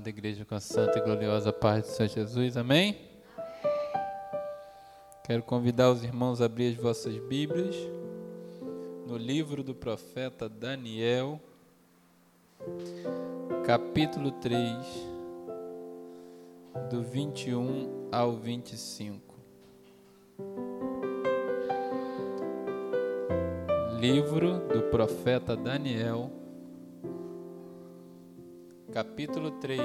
da igreja com a santa e gloriosa paz do Senhor Jesus, amém? Quero convidar os irmãos a abrir as vossas Bíblias no livro do profeta Daniel, capítulo 3, do 21 ao 25. Livro do profeta Daniel, 3,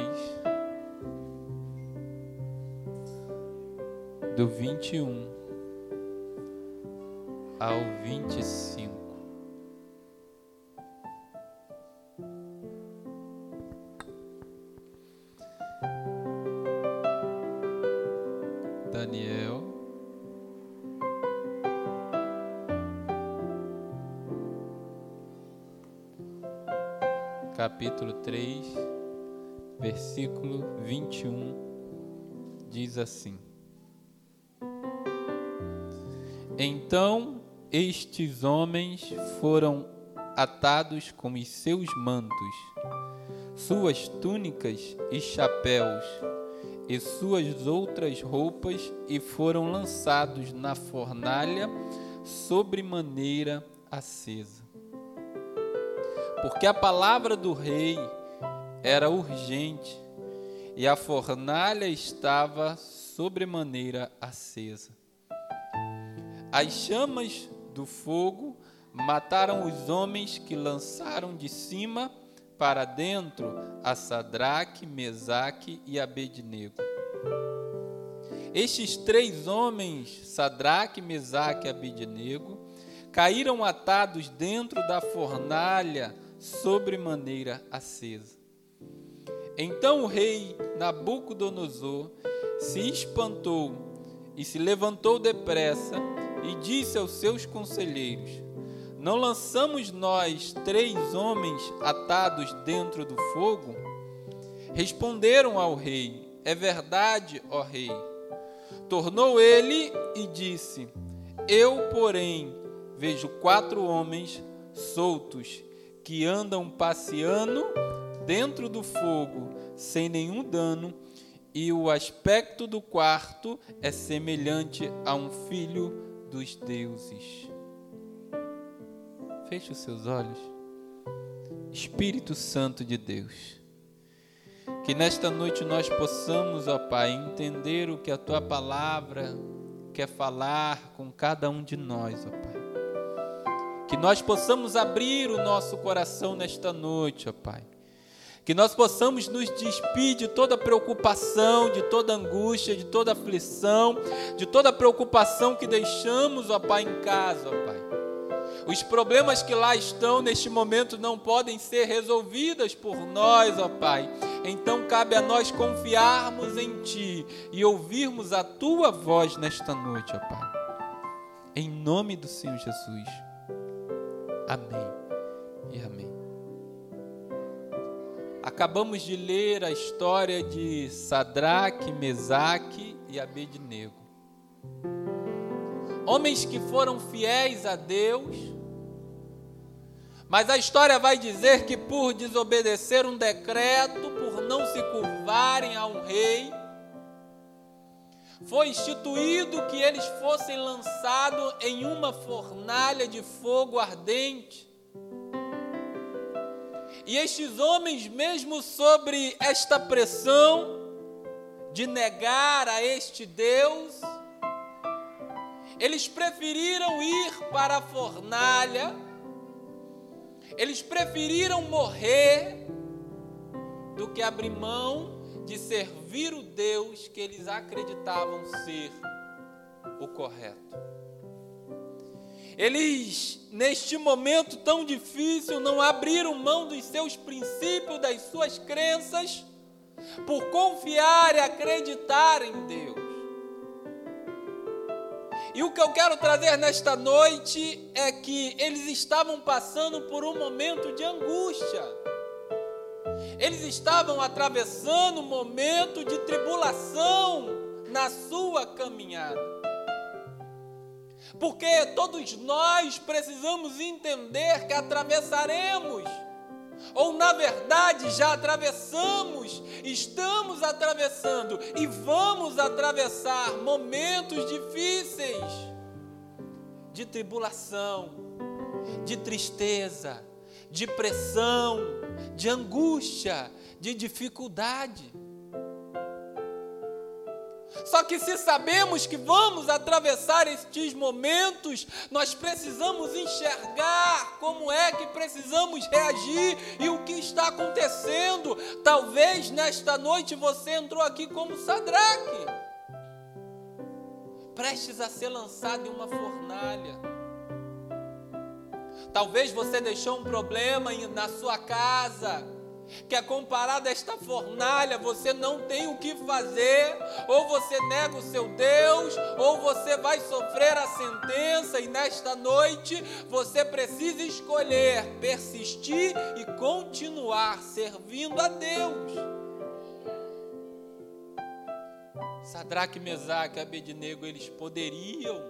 do 21 ao 25. Daniel. Capítulo 3, versículo 21, diz assim: Então estes homens foram atados com os seus mantos, suas túnicas e chapéus, e suas outras roupas, e foram lançados na fornalha sobremaneira acesa. Porque a palavra do rei era urgente e a fornalha estava sobremaneira acesa. As chamas do fogo mataram os homens que lançaram de cima para dentro a Sadraque, Mesaque e Abednego. Estes três homens, Sadraque, Mesaque e Abednego, caíram atados dentro da fornalha sobremaneira acesa. Então o rei Nabucodonosor se espantou e se levantou depressa e disse aos seus conselheiros: Não lançamos nós três homens atados dentro do fogo? Responderam ao rei: É verdade, ó rei. Tornou ele e disse: Eu, porém, vejo quatro homens soltos que andam passeando dentro do fogo sem nenhum dano, e o aspecto do quarto é semelhante a um filho dos deuses. Feche os seus olhos. Espírito Santo de Deus, que nesta noite nós possamos, ó Pai, entender o que a tua palavra quer falar com cada um de nós, ó Pai. Que nós possamos abrir o nosso coração nesta noite, ó Pai. Que nós possamos nos despir de toda preocupação, de toda angústia, de toda aflição, de toda preocupação que deixamos, ó Pai, em casa, ó Pai. Os problemas que lá estão neste momento não podem ser resolvidos por nós, ó Pai. Então cabe a nós confiarmos em Ti e ouvirmos a Tua voz nesta noite, ó Pai. Em nome do Senhor Jesus. Amém e amém. Acabamos de ler a história de Sadraque, Mesaque e Abednego. Homens que foram fiéis a Deus, mas a história vai dizer que por desobedecer um decreto, por não se curvarem a um rei, foi instituído que eles fossem lançados em uma fornalha de fogo ardente. E estes homens, mesmo sobre esta pressão de negar a este Deus, eles preferiram ir para a fornalha, eles preferiram morrer do que abrir mão de servir o Deus que eles acreditavam ser o correto. Eles, neste momento tão difícil, não abriram mão dos seus princípios, das suas crenças, por confiar e acreditar em Deus. E o que eu quero trazer nesta noite é que eles estavam passando por um momento de angústia. Eles estavam atravessando um momento de tribulação na sua caminhada. Porque todos nós precisamos entender que atravessaremos Ou na verdade já atravessamos, estamos atravessando e vamos atravessar momentos difíceis de tribulação, de tristeza, de pressão, de angústia, de dificuldade. Só que se sabemos que vamos atravessar estes momentos, nós precisamos enxergar como é que precisamos reagir e o que está acontecendo. Talvez nesta noite você entrou aqui como Sadraque, prestes a ser lançado em uma fornalha. Talvez você deixou um problema na sua casa que é comparado a esta fornalha, você não tem o que fazer, ou você nega o seu Deus, ou você vai sofrer a sentença, e nesta noite você precisa escolher persistir e continuar servindo a Deus. Sadraque, Mesaque e Abednego, eles poderiam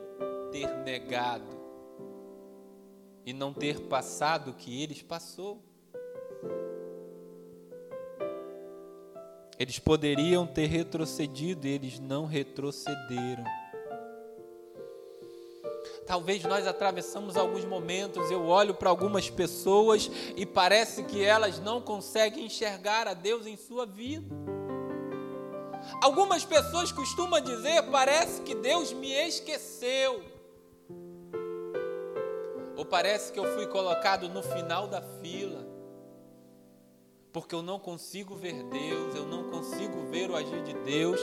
ter negado e não ter passado o que eles passou. Eles poderiam ter retrocedido e eles não retrocederam. Talvez nós atravessamos alguns momentos, eu olho para algumas pessoas e parece que elas não conseguem enxergar a Deus em sua vida. Algumas pessoas costumam dizer: parece que Deus me esqueceu. Ou parece que eu fui colocado no final da fila porque eu não consigo ver Deus, eu não consigo ver o agir de Deus,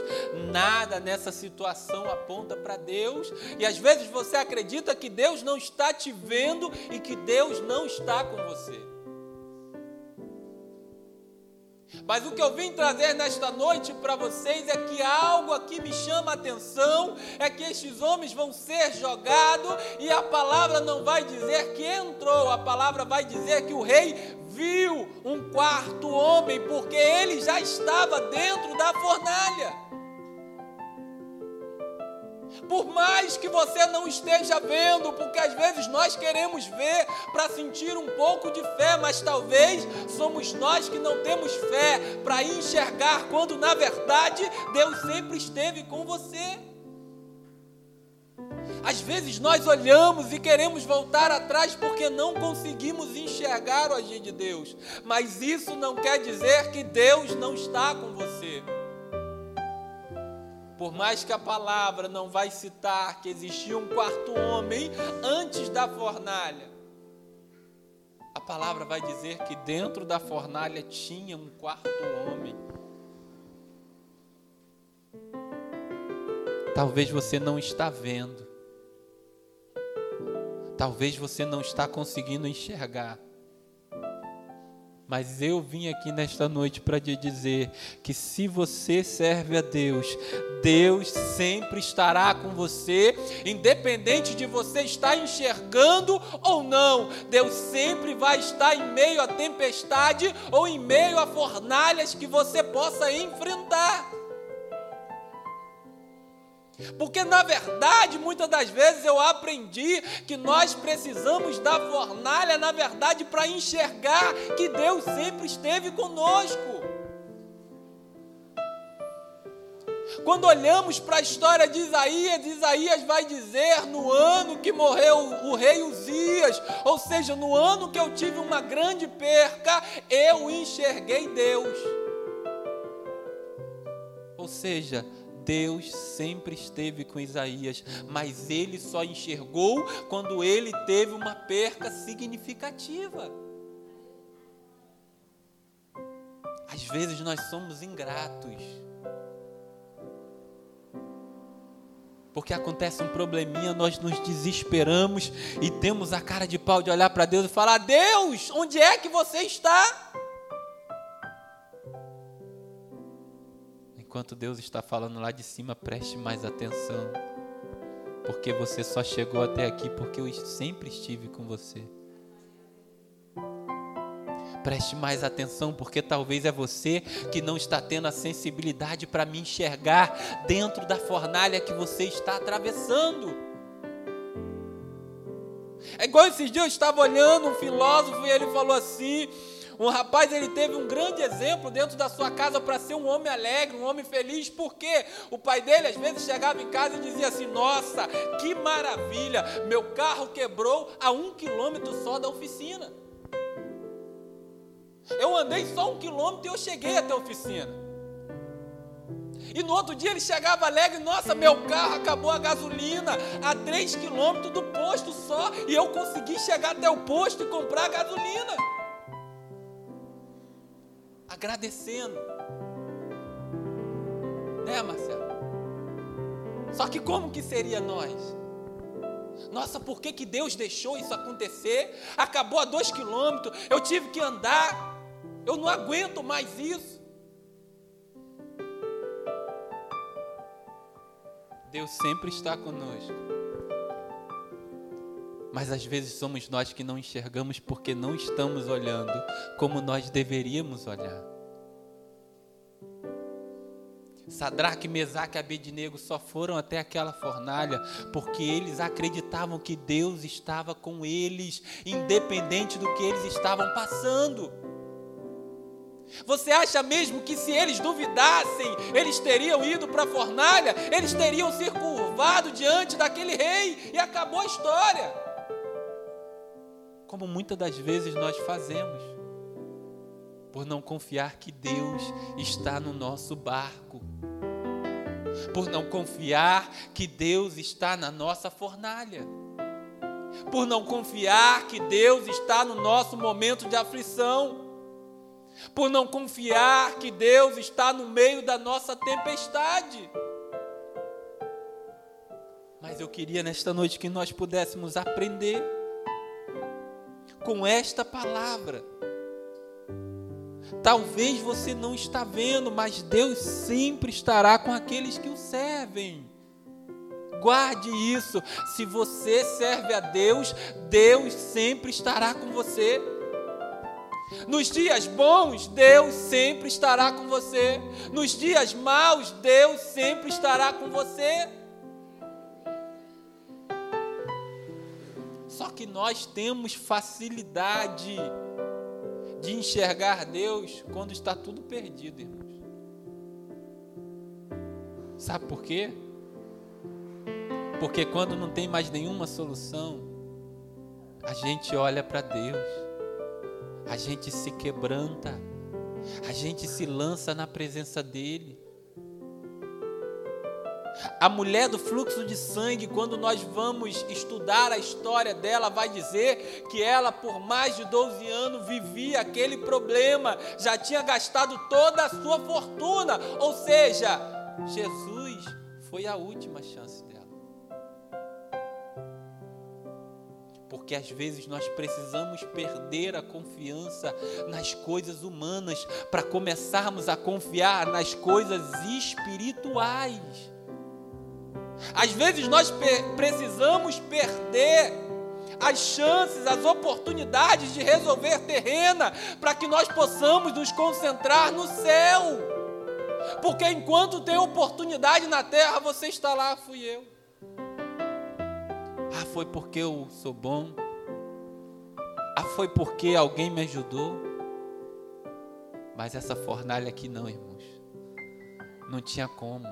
nada nessa situação aponta para Deus, e às vezes você acredita que Deus não está te vendo e que Deus não está com você. Mas o que eu vim trazer nesta noite para vocês é que algo aqui me chama a atenção, é que estes homens vão ser jogados e a palavra não vai dizer que entrou, a palavra vai dizer que o rei viu um quarto homem, porque ele já estava dentro da fornalha. Por mais que você não esteja vendo, porque às vezes nós queremos ver para sentir um pouco de fé, mas talvez somos nós que não temos fé para enxergar, quando na verdade Deus sempre esteve com você. Às vezes nós olhamos e queremos voltar atrás porque não conseguimos enxergar o agir de Deus, mas isso não quer dizer que Deus não está com você. Por mais que a palavra não vai citar que existia um quarto homem antes da fornalha, a palavra vai dizer que dentro da fornalha tinha um quarto homem. Talvez você não está vendo, Talvez você não está conseguindo enxergar. Mas eu vim aqui nesta noite para te dizer que se você serve a Deus, Deus sempre estará com você, independente de você estar enxergando ou não. Deus sempre vai estar em meio à tempestade ou em meio a fornalhas que você possa enfrentar. Porque na verdade, muitas das vezes eu aprendi que nós precisamos da fornalha, na verdade, para enxergar que Deus sempre esteve conosco. Quando olhamos para a história de Isaías, Isaías vai dizer no ano que morreu o rei Uzias, ou seja, no ano que eu tive uma grande perca, eu enxerguei Deus. Ou seja, Deus sempre esteve com Isaías, mas ele só enxergou quando ele teve uma perca significativa. Às vezes nós somos ingratos. Porque acontece um probleminha, nós nos desesperamos e temos a cara de pau de olhar para Deus e falar: Deus, onde é que você está? Enquanto Deus está falando lá de cima, preste mais atenção. Porque você só chegou até aqui porque eu sempre estive com você. Preste mais atenção, porque talvez é você que não está tendo a sensibilidade para me enxergar dentro da fornalha que você está atravessando. É igual esses dias eu estava olhando um filósofo e ele falou assim: Um rapaz, ele teve um grande exemplo dentro da sua casa para ser um homem alegre, um homem feliz, porque o pai dele às vezes chegava em casa e dizia assim: Nossa, que maravilha, meu carro quebrou a um quilômetro só da oficina. Eu andei só um quilômetro e eu cheguei até a oficina. E no outro dia ele chegava alegre, nossa, meu carro acabou a gasolina a 3 quilômetros do posto só, e eu consegui chegar até o posto e comprar a gasolina. Agradecendo. Né, Marcelo? Só que como que seria nós? Nossa, por que, que Deus deixou isso acontecer? Acabou a dois quilômetros, eu tive que andar, eu não aguento mais isso. Deus sempre está conosco. Mas às vezes somos nós que não enxergamos porque não estamos olhando como nós deveríamos olhar. Sadraque, Mesaque e Abednego só foram até aquela fornalha porque eles acreditavam que Deus estava com eles, independente do que eles estavam passando. Você acha mesmo que se eles duvidassem, eles teriam ido para a fornalha, eles teriam se curvado diante daquele rei e acabou a história? Como muitas das vezes nós fazemos, por não confiar que Deus está no nosso barco, por não confiar que Deus está na nossa fornalha, por não confiar que Deus está no nosso momento de aflição por não confiar que Deus está no meio da nossa tempestade. Mas eu queria nesta noite que nós pudéssemos aprender com esta palavra. Talvez você não está vendo, mas Deus sempre estará com aqueles que o servem. Guarde isso. Se você serve a Deus, Deus sempre estará com você. Nos dias bons, Deus sempre estará com você. Nos dias maus, Deus sempre estará com você. Só que nós temos facilidade de enxergar Deus quando está tudo perdido, irmãos. Sabe por quê? Porque quando não tem mais nenhuma solução, a gente olha para Deus a gente se quebranta, a gente se lança na presença dEle. A mulher do fluxo de sangue, quando nós vamos estudar a história dela, vai dizer que ela, por mais de 12 anos, vivia aquele problema, já tinha gastado toda a sua fortuna, ou seja, Jesus foi a última chance porque às vezes nós precisamos perder a confiança nas coisas humanas para começarmos a confiar nas coisas espirituais. Às vezes nós precisamos perder as chances, as oportunidades de resolver terrena para que nós possamos nos concentrar no céu. Porque enquanto tem oportunidade na terra, você está lá, fui eu. Ah, foi porque eu sou bom. Ah, foi porque alguém me ajudou. Mas essa fornalha aqui não, irmãos. Não tinha como.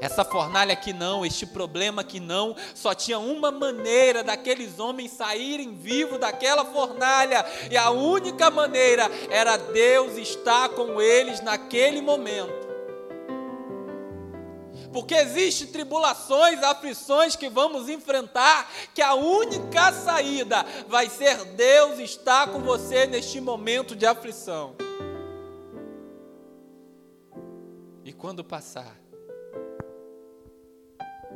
Essa fornalha aqui não, este problema aqui não, só tinha uma maneira daqueles homens saírem vivos daquela fornalha, e a única maneira era Deus estar com eles naquele momento. Porque existem tribulações, aflições que vamos enfrentar, que a única saída vai ser Deus estar com você neste momento de aflição. E quando passar,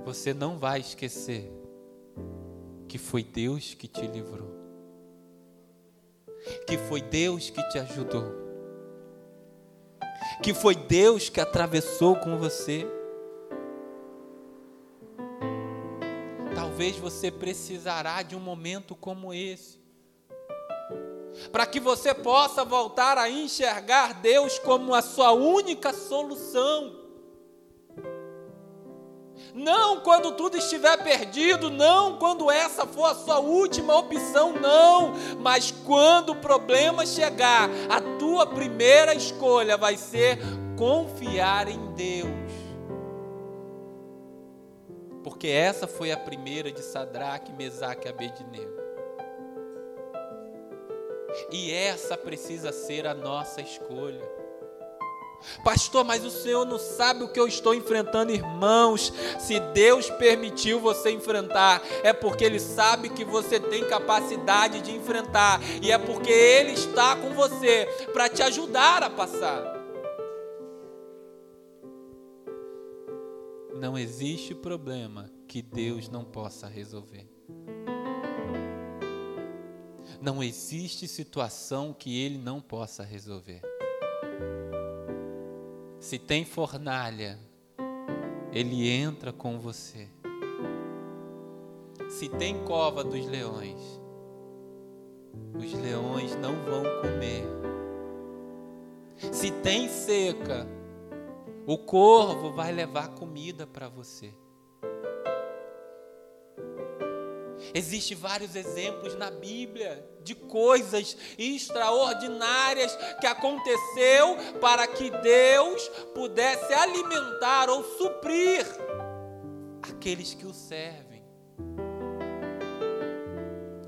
você não vai esquecer que foi Deus que te livrou, que foi Deus que te ajudou, que foi Deus que atravessou com você. talvez você precisará de um momento como esse. Para que você possa voltar a enxergar Deus como a sua única solução. Não quando tudo estiver perdido, não quando essa for a sua última opção, não, mas quando o problema chegar, a tua primeira escolha vai ser confiar em Deus. Porque essa foi a primeira de Sadraque, Mesaque e Abednego. E essa precisa ser a nossa escolha. Pastor, mas o Senhor não sabe o que eu estou enfrentando, irmãos. Se Deus permitiu você enfrentar, é porque Ele sabe que você tem capacidade de enfrentar, e é porque Ele está com você para te ajudar a passar. Não existe problema que Deus não possa resolver. Não existe situação que Ele não possa resolver. Se tem fornalha, Ele entra com você. Se tem cova dos leões, os leões não vão comer. Se tem seca, o corvo vai levar comida para você. Existem vários exemplos na Bíblia de coisas extraordinárias que aconteceu para que Deus pudesse alimentar ou suprir aqueles que o servem.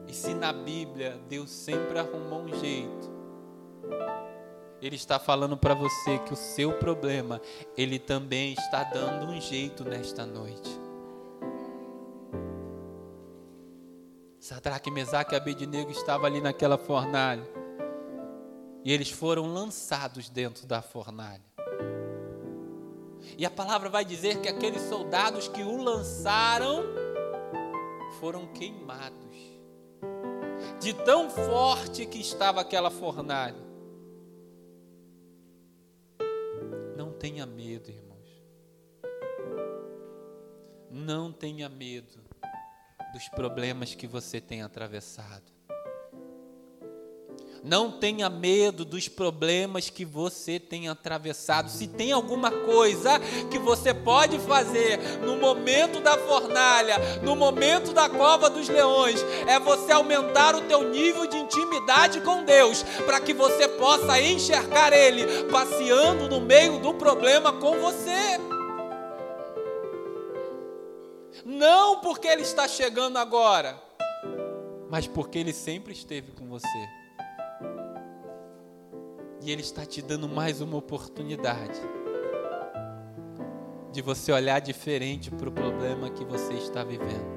E se na Bíblia Deus sempre arrumou um jeito, Ele está falando para você que o seu problema, Ele também está dando um jeito nesta noite. Sadraque, Mesaque e Abednego estavam ali naquela fornalha. E eles foram lançados dentro da fornalha. E a palavra vai dizer que aqueles soldados que o lançaram foram queimados. De tão forte que estava aquela fornalha. Não tenha medo, irmãos. Não tenha medo dos problemas que você tem atravessado. Não tenha medo dos problemas que você tem atravessado. Se tem alguma coisa que você pode fazer no momento da fornalha, no momento da cova dos leões, é você aumentar o teu nível de intimidade com Deus, para que você possa enxergar ele passeando no meio do problema com você. Não porque Ele está chegando agora, mas porque Ele sempre esteve com você. E Ele está te dando mais uma oportunidade de você olhar diferente para o problema que você está vivendo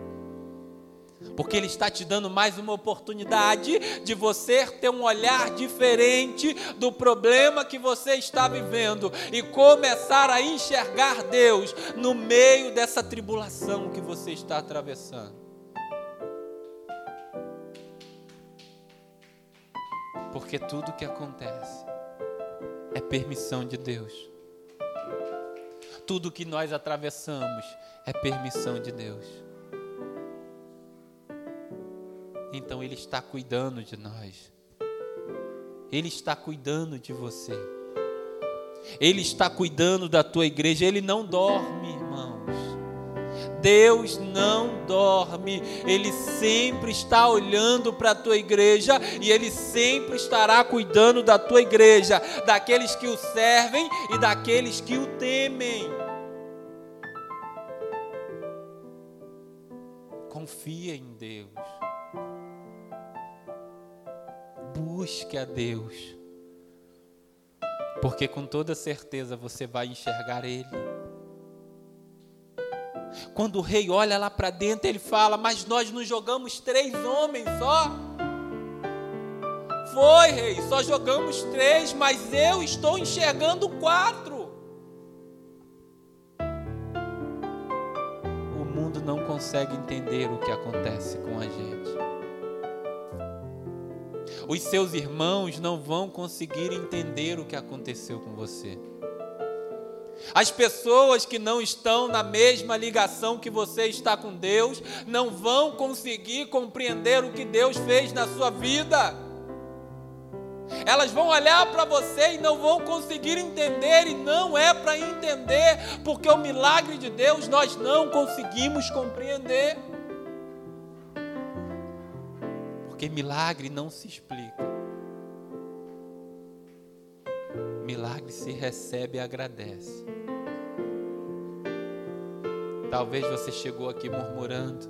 porque Ele está te dando mais uma oportunidade de você ter um olhar diferente do problema que você está vivendo e começar a enxergar Deus no meio dessa tribulação que você está atravessando. Porque tudo que acontece é permissão de Deus. Tudo que nós atravessamos é permissão de Deus. Então Ele está cuidando de nós. Ele está cuidando de você. Ele está cuidando da tua igreja. Ele não dorme, irmãos. Deus não dorme, Ele sempre está olhando para a tua igreja e Ele sempre estará cuidando da tua igreja, daqueles que o servem e daqueles que o temem. Confia em Deus. Busque a Deus, porque com toda certeza você vai enxergar Ele. Quando o rei olha lá para dentro, ele fala: Mas nós não jogamos três homens só. Foi, rei, só jogamos três, mas eu estou enxergando quatro. O mundo não consegue entender o que acontece com a gente os seus irmãos não vão conseguir entender o que aconteceu com você. As pessoas que não estão na mesma ligação que você está com Deus não vão conseguir compreender o que Deus fez na sua vida. Elas vão olhar para você e não vão conseguir entender, e não é para entender, porque o milagre de Deus nós não conseguimos compreender. Porque milagre não se explica. Milagre se recebe e agradece. Talvez você chegou aqui murmurando.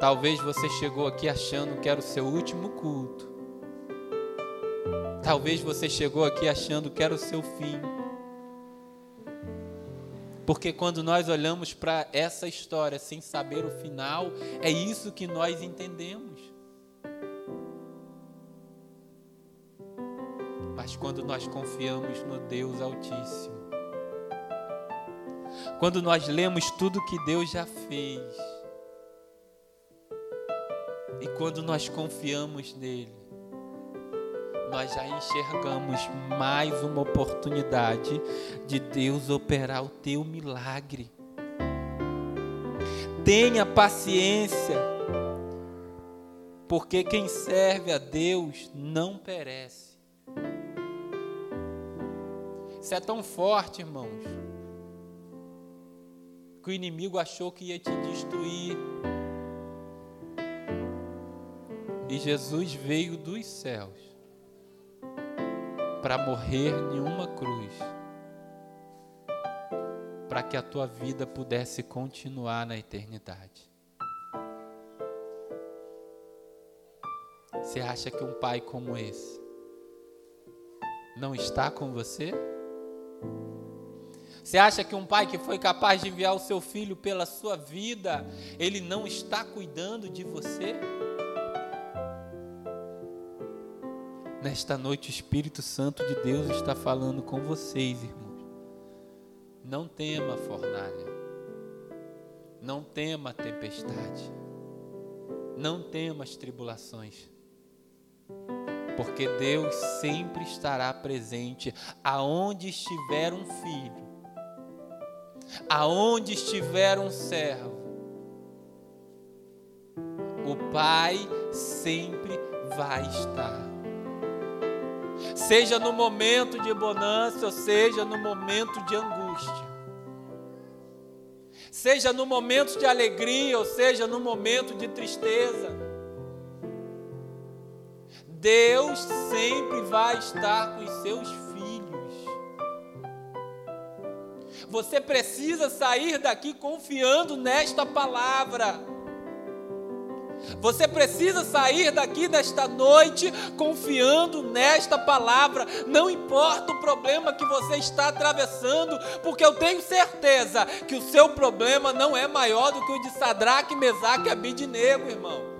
Talvez você chegou aqui achando que era o seu último culto. Talvez você chegou aqui achando que era o seu fim. Porque quando nós olhamos para essa história sem saber o final, é isso que nós entendemos. Mas quando nós confiamos no Deus Altíssimo, quando nós lemos tudo que Deus já fez, e quando nós confiamos nele, nós já enxergamos mais uma oportunidade de Deus operar o teu milagre. Tenha paciência, porque quem serve a Deus não perece. Isso é tão forte, irmãos, que o inimigo achou que ia te destruir. E Jesus veio dos céus para morrer em uma cruz, para que a tua vida pudesse continuar na eternidade. Você acha que um pai como esse não está com você? Você acha que um pai que foi capaz de enviar o seu filho pela sua vida, ele não está cuidando de você? Nesta noite, o Espírito Santo de Deus está falando com vocês, irmãos. Não tema fornalha. Não tema a tempestade. Não tema as tribulações. Porque Deus sempre estará presente aonde estiver um filho. Aonde estiver um servo. O Pai sempre vai estar seja no momento de bonança, ou seja no momento de angústia, seja no momento de alegria, ou seja no momento de tristeza. Deus sempre vai estar com os seus filhos. Você precisa sair daqui confiando nesta palavra. Você precisa sair daqui desta noite confiando nesta palavra, não importa o problema que você está atravessando, porque eu tenho certeza que o seu problema não é maior do que o de Sadraque, Mesaque e Abidinego, irmão.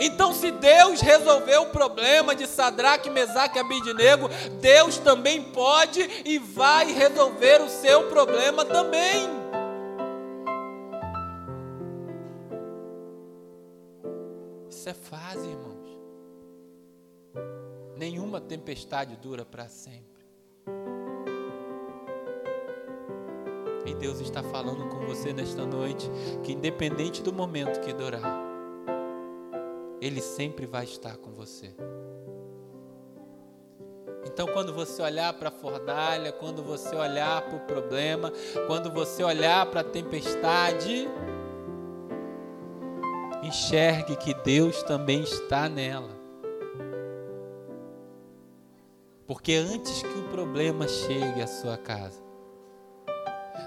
Então, se Deus resolveu o problema de Sadraque, Mesaque e Abidinego, Deus também pode e vai resolver o seu problema também. Isso é fase, irmãos. Nenhuma tempestade dura para sempre. E Deus está falando com você nesta noite que, independente do momento que durar, Ele sempre vai estar com você. Então, quando você olhar para a fornalha, quando você olhar para o problema, quando você olhar para a tempestade, enxergue que Deus também está nela. Porque antes que o problema chegue à sua casa,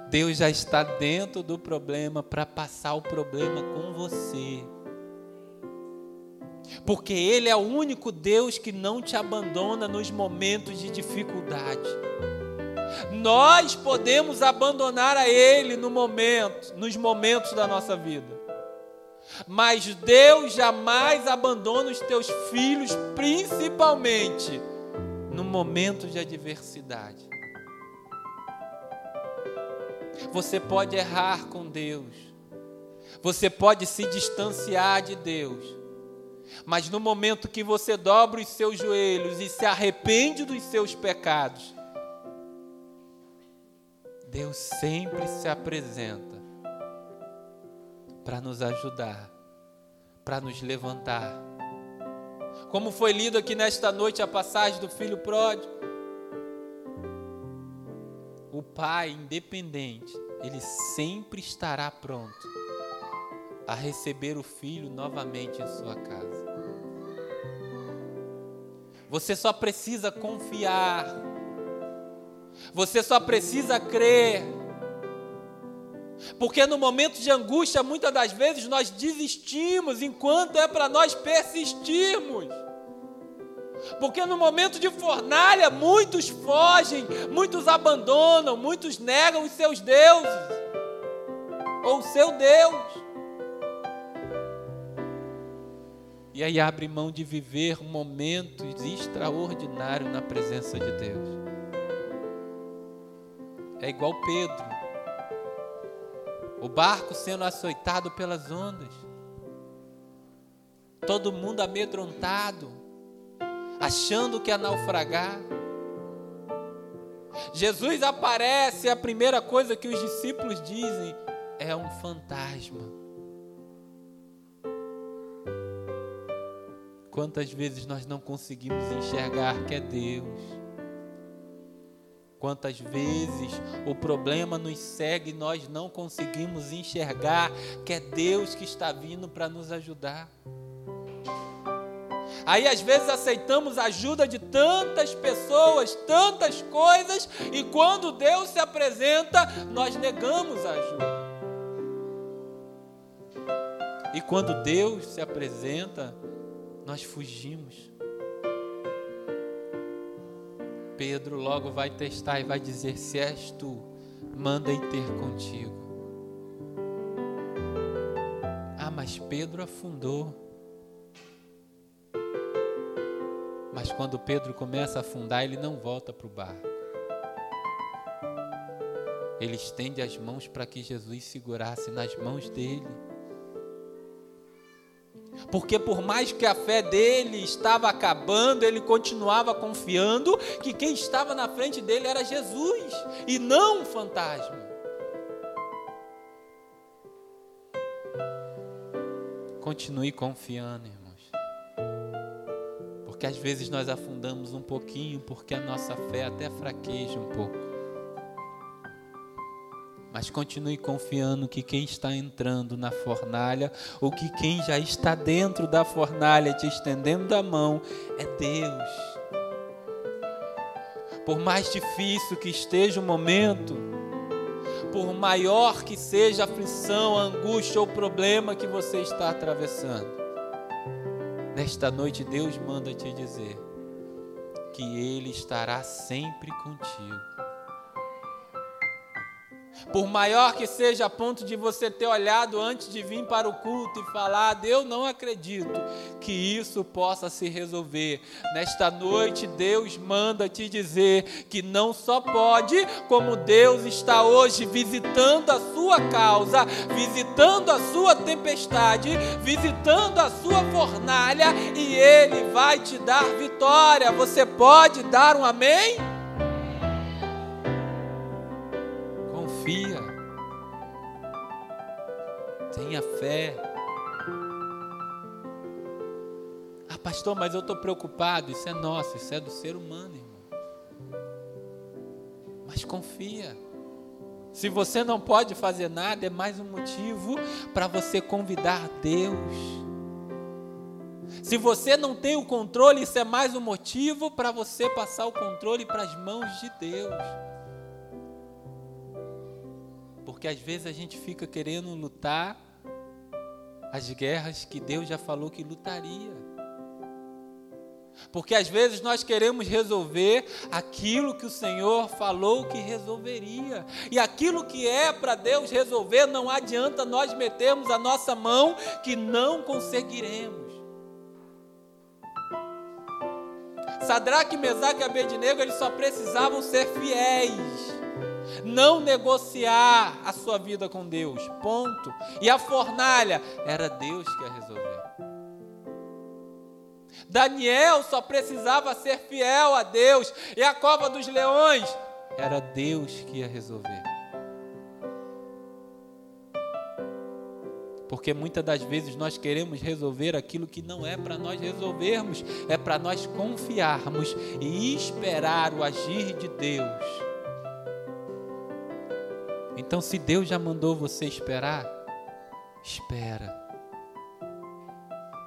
Deus já está dentro do problema para passar o problema com você. Porque Ele é o único Deus que não te abandona nos momentos de dificuldade. Nós podemos abandonar a Ele no momento, nos momentos da nossa vida. Mas Deus jamais abandona os teus filhos, principalmente no momento de adversidade. Você pode errar com Deus, você pode se distanciar de Deus, mas no momento que você dobra os seus joelhos e se arrepende dos seus pecados, Deus sempre se apresenta para nos ajudar, para nos levantar. Como foi lido aqui nesta noite a passagem do filho pródigo. O pai, independente, ele sempre estará pronto a receber o filho novamente em sua casa. Você só precisa confiar. Você só precisa crer. Porque no momento de angústia, muitas das vezes nós desistimos, enquanto é para nós persistirmos. Porque no momento de fornalha, muitos fogem, muitos abandonam, muitos negam os seus deuses, ou o seu Deus. E aí abre mão de viver um momento extraordinário na presença de Deus. É igual Pedro. O barco sendo açoitado pelas ondas. Todo mundo amedrontado, achando que ia naufragar. Jesus aparece, a primeira coisa que os discípulos dizem é um fantasma. Quantas vezes nós não conseguimos enxergar que é Deus? Quantas vezes o problema nos segue e nós não conseguimos enxergar que é Deus que está vindo para nos ajudar? Aí às vezes aceitamos a ajuda de tantas pessoas, tantas coisas, e quando Deus se apresenta, nós negamos a ajuda. E quando Deus se apresenta, nós fugimos. Pedro logo vai testar e vai dizer: Se és tu, manda ir ter contigo. Ah, mas Pedro afundou. Mas quando Pedro começa a afundar, ele não volta para o barco. Ele estende as mãos para que Jesus segurasse nas mãos dele. Porque por mais que a fé dele estava acabando, ele continuava confiando que quem estava na frente dele era Jesus e não um fantasma. Continue confiando, irmãos. Porque às vezes nós afundamos um pouquinho porque a nossa fé até fraqueja um pouco. Mas continue confiando que quem está entrando na fornalha, ou que quem já está dentro da fornalha te estendendo a mão, é Deus. Por mais difícil que esteja o momento, por maior que seja a aflição, a angústia ou problema que você está atravessando, nesta noite Deus manda te dizer que Ele estará sempre contigo por maior que seja a ponto de você ter olhado antes de vir para o culto e falar, eu não acredito que isso possa se resolver. Nesta noite, Deus manda te dizer que não só pode, como Deus está hoje visitando a sua causa, visitando a sua tempestade, visitando a sua fornalha e Ele vai te dar vitória. Você pode dar um amém? Tenha fé. Ah, pastor, mas eu estou preocupado. Isso é nosso, isso é do ser humano, irmão. Mas confia. Se você não pode fazer nada, é mais um motivo para você convidar Deus. Se você não tem o controle, isso é mais um motivo para você passar o controle para as mãos de Deus. Porque às vezes a gente fica querendo lutar as guerras que Deus já falou que lutaria. Porque às vezes nós queremos resolver aquilo que o Senhor falou que resolveria. E aquilo que é para Deus resolver, não adianta nós metermos a nossa mão que não conseguiremos. Sadraque, Mesaque e Abednego, eles só precisavam ser fiéis não negociar a sua vida com Deus. Ponto. E a fornalha era Deus que ia resolver. Daniel só precisava ser fiel a Deus. E a cova dos leões era Deus que ia resolver. Porque muitas das vezes nós queremos resolver aquilo que não é para nós resolvermos, é para nós confiarmos e esperar o agir de Deus. Então, se Deus já mandou você esperar, espera.